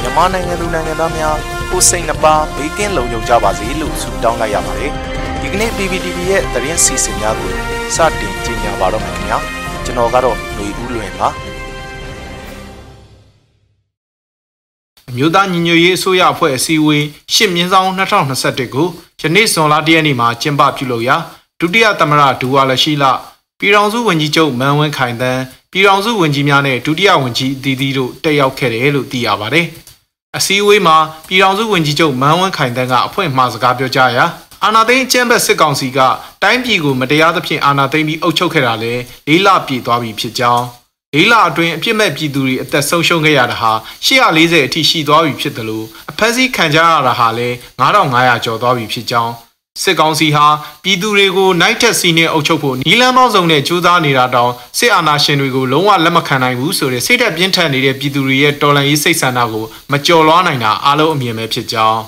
မြန်မာနိုင်ငံသူနိုင်ငံသားများကိုစိတ်နှပါဘေးကင်းလုံခြုံကြပါစေလို့ဆုတောင်းလိုက်ရပါတယ်ဒီကနေ့ PPTV ရဲ့သတင်းစီစဉ်များကိုစတင်ကြီးညာပါတော့မယ်ခင်ဗျာကျွန်တော်ကတော့ຫນွေဦးလွင်ပါအမျိုးသားညီညွတ်ရေးအစိုးရအဖွဲ့အစည်းအဝေးရှစ်မြင်းဆောင်2021ကိုယနေ့ဇွန်လ၁ရက်နေ့မှာကျင်းပပြုလုပ်ရာ ဒုတိယသမ္မတဒူဝါလရှိလပြည်ထောင်စုဝန်ကြီးချုပ်မန်ဝင်းခိုင်တန်းပြည်ထောင်စုဝန်ကြီးများနဲ့ဒုတိယဝန်ကြီးအသီးသီးတို့တက်ရောက်ခဲ့တယ်လို့သိရပါတယ်။အစည်းအဝေးမှာပြည်ထောင်စုဝန်ကြီးချုပ်မန်ဝင်းခိုင်တန်းကအဖွဲ့မှစကားပြောကြားရာအာနာသိန်းအကျန်းဘက်စစ်ကောင်စီကတိုင်းပြည်ကိုမတရားသဖြင့်အာနာသိန်းပြီးအုပ်ချုပ်ခဲ့တာလဲလေးလပြည့်သွားပြီဖြစ်ကြောင်းလေးလအတွင်းအပြစ်မဲ့ပြည်သူတွေအသက်ဆုံးရှုံးခဲ့ရတာဟာ840အထိရှိသွားပြီဖြစ်တယ်လို့အဖက်စီခံကြရတာဟာလဲ9500ကျော်သွားပြီဖြစ်ကြောင်း စစ်ကောင်စီဟာပြည်သူတွေကိုနိုင်ထက်စီနဲ့အုပ်ချုပ်ဖို့နီလန်းပေါင်းစုံနဲ့ကြိုးစားနေတာတောင်စစ်အာဏာရှင်တွေကိုလုံးဝလက်မခံနိုင်ဘူးဆိုတဲ့စိတ်သက်ပြင်းထန်နေတဲ့ပြည်သူတွေရဲ့တော်လှန်ရေးစိတ်ဆန္ဒကိုမကျော်လွှားနိုင်တာအားလုံးအမြင်ပဲဖြစ်ကြောင်း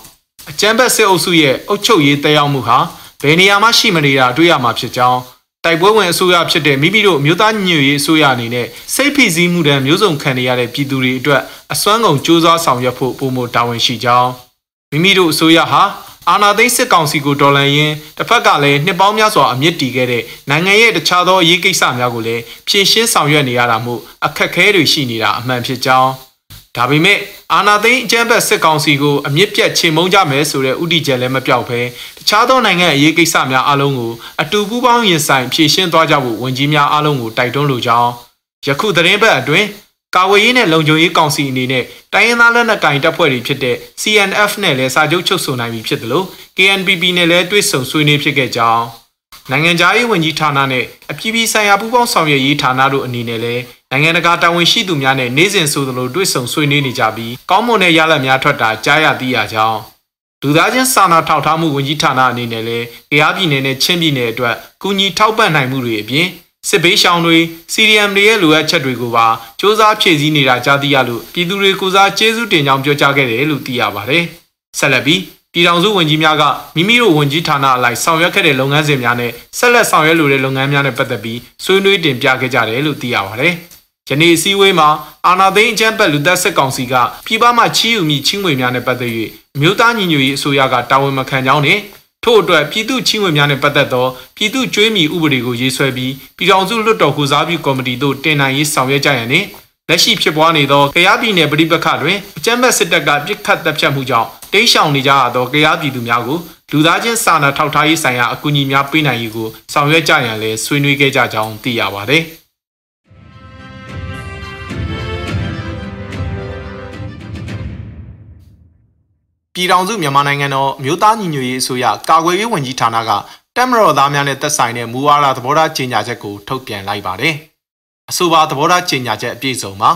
အကြမ်းဖက်စစ်အုပ်စုရဲ့အုပ်ချုပ်ရေးတရားမှုဟာဘယ်နေရာမှရှိမနေတာတွေ့ရမှာဖြစ်ကြောင်းတိုက်ပွဲဝင်အစိုးရဖြစ်တဲ့မိမိတို့မျိုးသားညီညွတ်ရေးအစိုးရအနေနဲ့စိတ်ဖိစီးမှုတမ်းမျိုးစုံခံနေရတဲ့ပြည်သူတွေအတွက်အစွမ်းကုန်စ조사ဆောင်ရွက်ဖို့ပုံမတာဝန်ရှိကြောင်းမိမိတို့အစိုးရဟာ အာဏာသိမ်းစစ်ကောင်စီကိုတော်လှန်ရင်းတစ်ဖက်ကလည်းနှစ်ပေါင်းများစွာအမြင့်တီခဲ့တဲ့နိုင်ငံရဲ့တခြားသောအရေးကိစ္စများကိုလည်းဖြည့်ရှင်းဆောင်ရွက်နေရတာမို့အခက်အခဲတွေရှိနေတာအမှန်ဖြစ်ကြောင်းဒါပေမဲ့အာနာသိန်းအကြမ်းဖက်စစ်ကောင်စီကိုအမြင့်ပြတ်ချေမှုန်းကြမယ်ဆိုတဲ့ဥတီချက်လည်းမပြောက်ဘဲတခြားသောနိုင်ငံအရေးကိစ္စများအလုံးကိုအတူပူးပေါင်းရင်ဆိုင်ဖြည့်ရှင်းသွားကြဖို့ဝန်ကြီးများအလုံးကိုတိုက်တွန်းလိုကြောင်းယခုသတင်းပတ်အတွင်း ကာဝေးရေးနဲ့လုံခြုံရေးကောင်စီအနေနဲ့တိုင်းရင်းသားလက်နက်ကိုင်တပ်ဖွဲ့တွေဖြစ်တဲ့ CNF နဲ့လည်းစာချုပ်ချုပ်ဆိုနိုင်ပြီဖြစ်တယ်လို့ KNPP နဲ့လည်းတွေ့ဆုံဆွေးနွေးဖြစ်ခဲ့ကြောင်းနိုင်ငံခြားရေးဝန်ကြီးဌာနနဲ့အပြည်ပြည်ဆိုင်ရာပူးပေါင်းဆောင်ရွက်ရေးဌာနတို့အနေနဲ့လည်းနိုင်ငံတကာတာဝန်ရှိသူများနဲ့နေ့စဉ်ဆိုသလိုတွေ့ဆုံဆွေးနွေးနေကြပြီးကောင်းမွန်တဲ့ရလဒ်များထွက်တာကြားရသိရကြောင်းလူသားချင်းစာနာထောက်ထားမှုဝန်ကြီးဌာနအနေနဲ့လည်းကြားပြည်နယ်နဲ့ချင်းပြည်နယ်အတွက်ကူညီထောက်ပံ့နိုင်မှုတွေအပြင် စစ်ဘေးရှောင်တွေစီရီယမ်တွေရဲ့လိုအပ်ချက်တွေကိုပါစ조사ဖြည့်ဆည်းနေတာကြားသိရလို့ပြည်သူတွေကိုစားကျေးဇူးတင်ကြောင်းပြောကြားခဲ့တယ်လို့သိရပါတယ်။ဆက်လက်ပြီးပြည်ထောင်စုဝန်ကြီးများကမိမိတို့ဝန်ကြီးဌာနအလိုက်ဆောင်ရွက်ခဲ့တဲ့လုပ်ငန်းစဉ်များနဲ့ဆက်လက်ဆောင်ရွက်လိုတဲ့လုပ်ငန်းများနဲ့ပတ်သက်ပြီးဆွေးနွေးတင်ပြခဲ့ကြတယ်လို့သိရပါတယ်။ယနေ့အစည်းအဝေးမှာအာနာသိန်းအကြံပတ်လူသက်စစ်ကောင်စီကပြည်ပမှချီးယူမိချင်းငွေများနဲ့ပတ်သက်၍မြို့သားညီညွတ်ရေးအစိုးရကတာဝန်မခံကြောင်းနဲ့ ထို့အတွက်ပြည်သူချင်းဝင်များနဲ့ပတ်သက်သောပြည်သူကျွေးမြီဥပဒေကိုရေးဆွဲပြီးပြည်ထောင်စုလွှတ်တော်ကုစားပြုကော်မတီသို့တင်နိုင်ရေးဆောင်ရွက်ကြရန်နှင့်လက်ရှိဖြစ်ပွားနေသောကရားပြည်နယ်ပြည်ပခတွင်အကြမ်းဖက်စစ်တပ်ကပြစ်ခတ်တပ်ဖြတ်မှုကြောင့်တိမ်းရှောင်နေကြရသောကရားပြည်သူများကိုလူသားချင်းစာနာထောက်ထားရေးဆိုင်ရာအကူအညီများပေးနိုင်ရေးကိုဆောင်ရွက်ကြရန်လည်းဆွေးနွေးခဲ့ကြကြောင်းသိရပါသည်။ ပြည်ထောင်စုမြန်မာနိုင်ငံတော်မြို့သားညီညွတ်ရေးအစိုးရကာကွယ်ရေးဝန်ကြီးဌာနကတက်မတော်သားများနဲ့သက်ဆိုင်တဲ့မူဝါဒသဘောထားကြေညာချက်ကိုထုတ်ပြန်လိုက်ပါတယ်။အဆိုပါသဘောထားကြေညာချက်အပြည့်စုံမှာ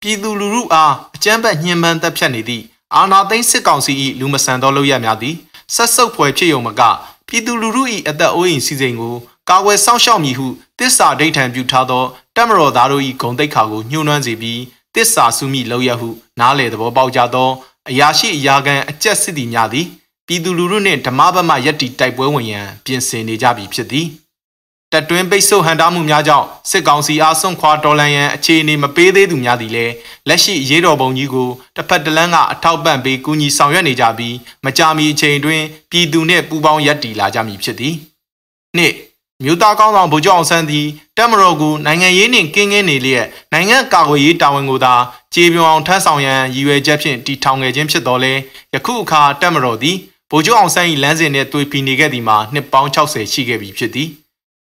ပြည်သူလူထုအားအကြမ်းဖက်ညှဉ်းပန်းတပ်ဖြတ်နေသည့်အာဏာသိမ်းစစ်ကောင်စီ၏လူမဆန်သောလုပ်ရများသည်ဆက်စုပ်ဖွယ်ဖြစ်ယုံမကပြည်သူလူထု၏အသက်အိုးအိမ်စီစဉ်ကိုကာကွယ်စောင့်ရှောက်မည်ဟုတစ္ဆာဒိဋ္ဌံပြုထားသောတက်မတော်သားတို့၏ဂုံတိတ်ခါကိုညှိုးနှွမ်းစေပြီးတစ္ဆာစုမိလုပ်ရဟုနားလေသဘောပေါက်ကြသော အရာရှိအရာခံအကြက်စစ်သည်များသည်ပြည်သူလူထုနှင့်ဓမ္မဘက်မှယက်တီတိုက်ပွဲဝင်ရန်ပြင်ဆင်နေကြပြီဖြစ်သည်တက်တွင်းပိတ်ဆို့ဟန်တားမှုများကြောင့်စစ်ကောင်စီအားဆွန့်ခွာတော်လှန်ရန်အခြေအနေမပေးသေးသူများသည်လည်းလက်ရှိရေးတော်ပုံကြီးကိုတစ်ဖက်တစ်လမ်းကအထောက်ပံ့ပေးကူညီဆောင်ရွက်နေကြပြီးမကြာမီအချိန်တွင်ပြည်သူနှင့်ပူးပေါင်းရပ်တည်လာကြမည်ဖြစ်သည်နှစ် မြို့သားကောင်းဆောင်ဗိုလ်ချုပ်အောင်ဆန်းသည်တက်မတော်ကိုနိုင်ငံရေးနှင့်ကင်းကင်းနေလျက်နိုင်ငံကာကွယ်ရေးတာဝန်ကိုသာခြေပြောင်အောင်ထမ်းဆောင်ရန်ရည်ရွယ်ချက်ဖြင့်တည်ထောင်ခဲ့ခြင်းဖြစ်တော်လဲယခုအခါတက်မတော်သည်ဗိုလ်ချုပ်အောင်ဆန်း၏လမ်းစဉ်နှင့်တွေ့ပြီးနေခဲ့သည်မှာနှစ်ပေါင်း60ရှိခဲ့ပြီဖြစ်သည်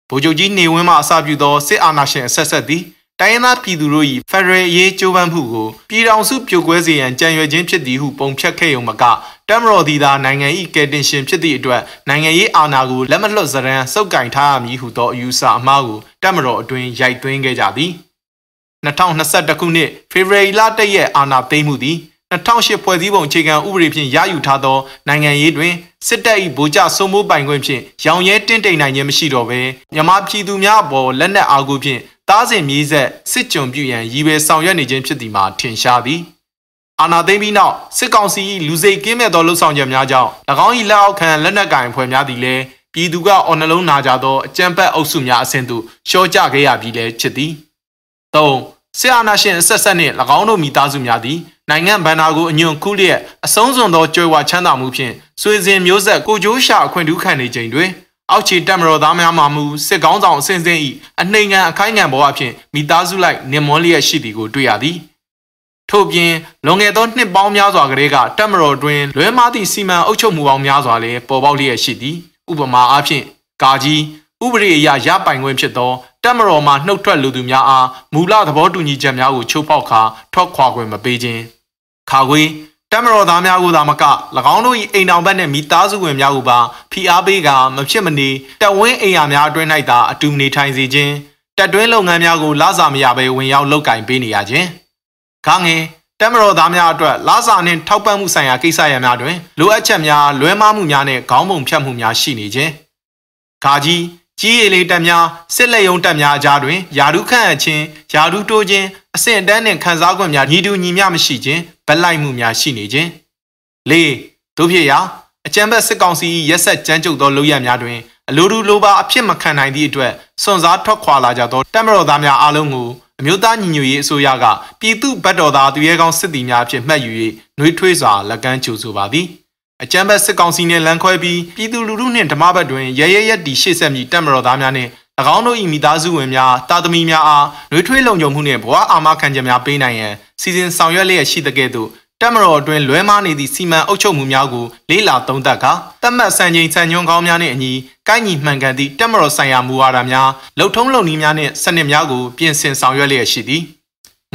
ဗိုလ်ချုပ်ကြီးနေဝင်းမှအစပြုသောစစ်အာဏာရှင်အဆက်ဆက်သည် တိုင်းရင်းသားပြည်သူတို့၏ဖက်ဒရယ်ရေးကြိုးပမ်းမှုကိုပြည်ထောင်စုပြိုကွဲစေရန်ကြံရွယ်ခြင်းဖြစ်သည်ဟုပုံဖြတ်ခဲ့ရုံမကတမ်မတော်သည်သာနိုင်ငံ၏ကယ်တင်ရှင်ဖြစ်သည့်အတွက်နိုင်ငံရေးအာဏာကိုလက်မလွတ်စရန်စုပ်ကင်ထားရမည်ဟုသောအယူဆအမှားကိုတမ်မတော်အတွင်းရိုက်သွင်းခဲ့ကြသည်2021ခုနှစ်ဖေဖော်ဝါရီလတရက်အာဏာသိမ်းမှုသည်2008ဖွဲ့စည်းပုံအခြေခံဥပဒေဖြင့်ရယူထားသောနိုင်ငံရေးတွင်စစ်တပ်၏ဗိုလ်ကျစိုးမိုးပိုင်ခွင့်ဖြင့်ရောင်ရဲတင့်တိမ်နိုင်ခြင်းမရှိတော့ဘဲမြန်မာပြည်သူများအပေါ်လက်နက်အားကိုဖြင့် တားစဉ်မြေးဆက်စစ်ကြုံပြုရန်ရည်ရွယ်ဆောင်ရွက်နေခြင်းဖြစ်သည်မှာထင်ရှားသည်အာဏာသိမ်းပြီးနောက်စစ်ကောင်စီ၏လူစိတ်ကင်းမဲ့သောလှုပ်ဆောင်ချက်များကြောင့်၎င်း၏လက်အောက်ခံလက်နက်ကိုင်အဖွဲ့များသည်လည်းပြည်သူကအော်နှလုံးနာကြသောအကြမ်းဖက်အုပ်စုများအဆင့်သို့ရှော့ကျခဲ့ရပြီးလည်းဖြစ်သည်၃ဆရာနာရှင်ဆက်ဆက်နှင့်၎င်းတို့မိသားစုများသည်နိုင်ငံဗန္နာကိုအညွန့်ခုလျက်အဆုံးစွန်သောကြွယ်ဝချမ်းသာမှုဖြင့်ဆွေစဉ်မျိုးဆက်ကိုကြိုးရှာအခွင့်ထူးခံနေချိန်တွင် အောက်ခြေတက်မတော်သားများမှမူစစ်ကောင်းဆောင်အစဉ်စဉ်၏အနှိမ်ငံအခိုင်ငံဘဝဖြင့်မိသားစုလိုက်နေမွန်လျက်ရှိသည်ကိုတွေ့ရသည်ထို့ပြင်လွန်ခဲ့သောနှစ်ပေါင်းများစွာကတည်းကတက်မတော်တွင်လွဲမားသည့်စီမံအုပ်ချုပ်မှုပေါင်းများစွာလည်းပေါ်ပေါက်လျက်ရှိသည်ဥပမာအားဖြင့်ကာကြီးဥပဒေအရရပိုင်ခွင့်ဖြစ်သောတက်မတော်မှနှုတ်ထွက်လူသူများအားမူလသဘောတူညီချက်များကိုချိုးဖောက်ခါထွက်ခွာခွင့်မပေးခြင်းခါခွေ တမတော်သားများကိုသာမက၎င်းတို့၏အိမ်တော်ဘက်နှင့်မိသားစုဝင်များကိုပါဖိအားပေးကမဖြစ်မနေတက်ဝင်းအိမ်ယာများအတွင်း၌သာအတူနေထိုင်စေခြင်းတက်တွင်းလုပ်ငန်းများကိုလစာမရဘဲဝင်ရောက်လုပ်ကင်ပေးနေရခြင်းခါငယ်တမတော်သားများအတွက်လစာနှင့်ထောက်ပံ့မှုဆိုင်ရာကိစ္စရပ်များတွင်လိုအပ်ချက်များလွဲမှားမှုများနှင့်ခေါင်းပုံဖြတ်မှုများရှိနေခြင်းခါကြီး ကြီးရည်လေးတက်များစစ်လက်ယုံတက်များအကြားတွင်ယာရုခန့်အချင်းယာရုတိုးခြင်းအဆင့်အတန်းနှင့်ခံစား권များညီတူညီမျှမရှိခြင်းဗလိုက်မှုများရှိနေခြင်း၄တို့ဖြစ်ရာအကြံဘက်စစ်ကောင်စီ၏ရက်ဆက်ကြမ်းကြုတ်သောလုပ်ရများတွင်အလိုတူလိုပါအဖြစ်မခံနိုင်သည့်အတွက်စွန့်စားထွက်ခွာလာကြသောတပ်မတော်သားများအားလုံးကိုအမျိုးသားညီညွတ်ရေးအစိုးရကပြည်သူ့ဗတ်တော်သားသူရဲကောင်းစစ်သည်များအဖြစ်မှတ်ယူ၍နှွေးထွေးစွာလက်ကမ်းကြိုဆိုပါသည်။ အကြမ်းဖက်စစ်ကောင်စီနှင့်လမ်းခွဲပြီးပြည်သူလူထုနှင့်ဓမ္မဘက်တွင်ရရရက်တီရှေ့ဆက်မည်တပ်မတော်သားများနှင့်၎င်းတို့၏မိသားစုဝင်များတာသမီများအားနှွေးထွေးလုံခြုံမှုနှင့်ဘဝအာမခံချက်များပေးနိုင်ရန်စီစဉ်ဆောင်ရွက်လျက်ရှိသကဲ့သို့တက်မတော်အတွင်းလွဲမားနေသည့်စီမံအုပ်ချုပ်မှုများကိုလေးလာသုံးသပ်ကာတတ်မှတ်စံချိန်စံညွှန်းကောင်းများနှင့်အညီကိုင်းညီမှန်ကန်သည့်တက်မတော်ဆိုင်ရာမူဝါဒများလှုပ်ထုံးလုပ်နည်းများနှင့်စနစ်များကိုပြင်ဆင်ဆောင်ရွက်လျက်ရှိသည်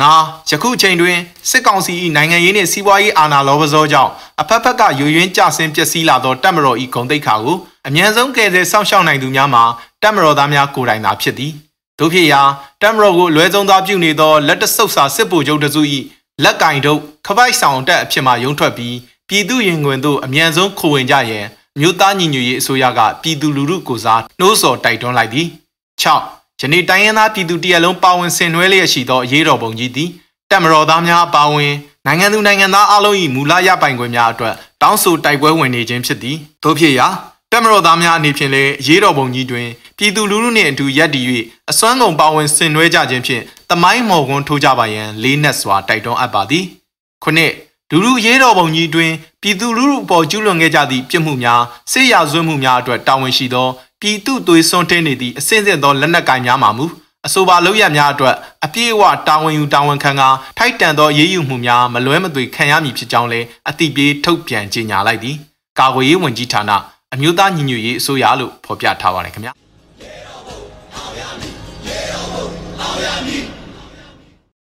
ငါယခုချိန်တွင်စစ်ကောင်စီ၏နိုင်ငံရေးနှင့်စီးပွားရေးအာဏာလောဘဇောကြောင့်အဖက်ဖက်ကယွယွင်းကြဆင်းပျက်စီးလာသောတပ်မတော်၏ဂုံတိတ်ခါကိုအ мян ဆုံးကယ်ဆယ်စောင့်ရှောက်နိုင်သူများမှာတပ်မတော်သားများကိုယ်တိုင်သာဖြစ်သည်တို့ဖြစ်ရာတပ်မတော်ကိုလွဲဆုံးသားပြုနေသောလက်တဆုပ်စာစစ်ဗိုလ်ချုပ်တစု၏လက်ကင်တို့ခပိုက်ဆောင်တက်အဖြစ်မှရုံထွက်ပြီးပြည်သူရင်ခွင်သို့အ мян ဆုံးခိုဝင်ကြရန်မြို့သားညီညွတ်ရေးအစိုးရကပြည်သူလူထုကိုစားနှိုးဆော်တိုက်တွန်းလိုက်သည်6 ယနေ့တိုင်းရင်းသားပြည်သူတရက်လုံးပါဝင်ဆင်နွှဲလျက်ရှိသောအရေးတော်ပုံကြီးသည်တက်မတော်သားများပါဝင်နိုင်ငံသူနိုင်ငံသားအလုံး၏မူလရပိုင်ခွင့်များအတွက်တောင်းဆိုတိုက်ပွဲဝင်နေခြင်းဖြစ်သည်သို့ဖြစ်ရာတက်မတော်သားများအနေဖြင့်လည်းအရေးတော်ပုံကြီးတွင်ပြည်သူလူထုနှင့်အတူရပ်တည်၍အစွမ်းကုန်ပါဝင်ဆင်နွှဲကြခြင်းဖြင့်တမိုင်းမော်ကွန်းထိုးကြပါရန်လေးနက်စွာတိုက်တွန်းအပ်ပါသည်ခုနှစ်လူလူရေးတော်ပုံကြီးတွင်ပြည်သူလူထုအပေါ်ကျူးလွန်ခဲ့ကြသည့်ပြစ်မှုများဆေးရဆွေးမှုများအတွက်တာဝန်ရှိသော ပြည်သူသွေးစွန်းထင်းနေသည့်အစင်းစင်သောလက်နက်ကိုင်များမှမူအဆိုပါလောက်ရများအတွက်အပြည့်အဝတာဝန်ယူတာဝန်ခံကထိုက်တန်သောရေးယူမှုများမလွဲမသွေခံရမည်ဖြစ်ကြောင်းလည်းအတိပြေးထုတ်ပြန်ကြေညာလိုက်သည်ကာကွယ်ရေးဝန်ကြီးဌာနအမျိုးသားညီညွတ်ရေးအစိုးရလို့ဖော်ပြထားပါတယ်ခင်ဗျာ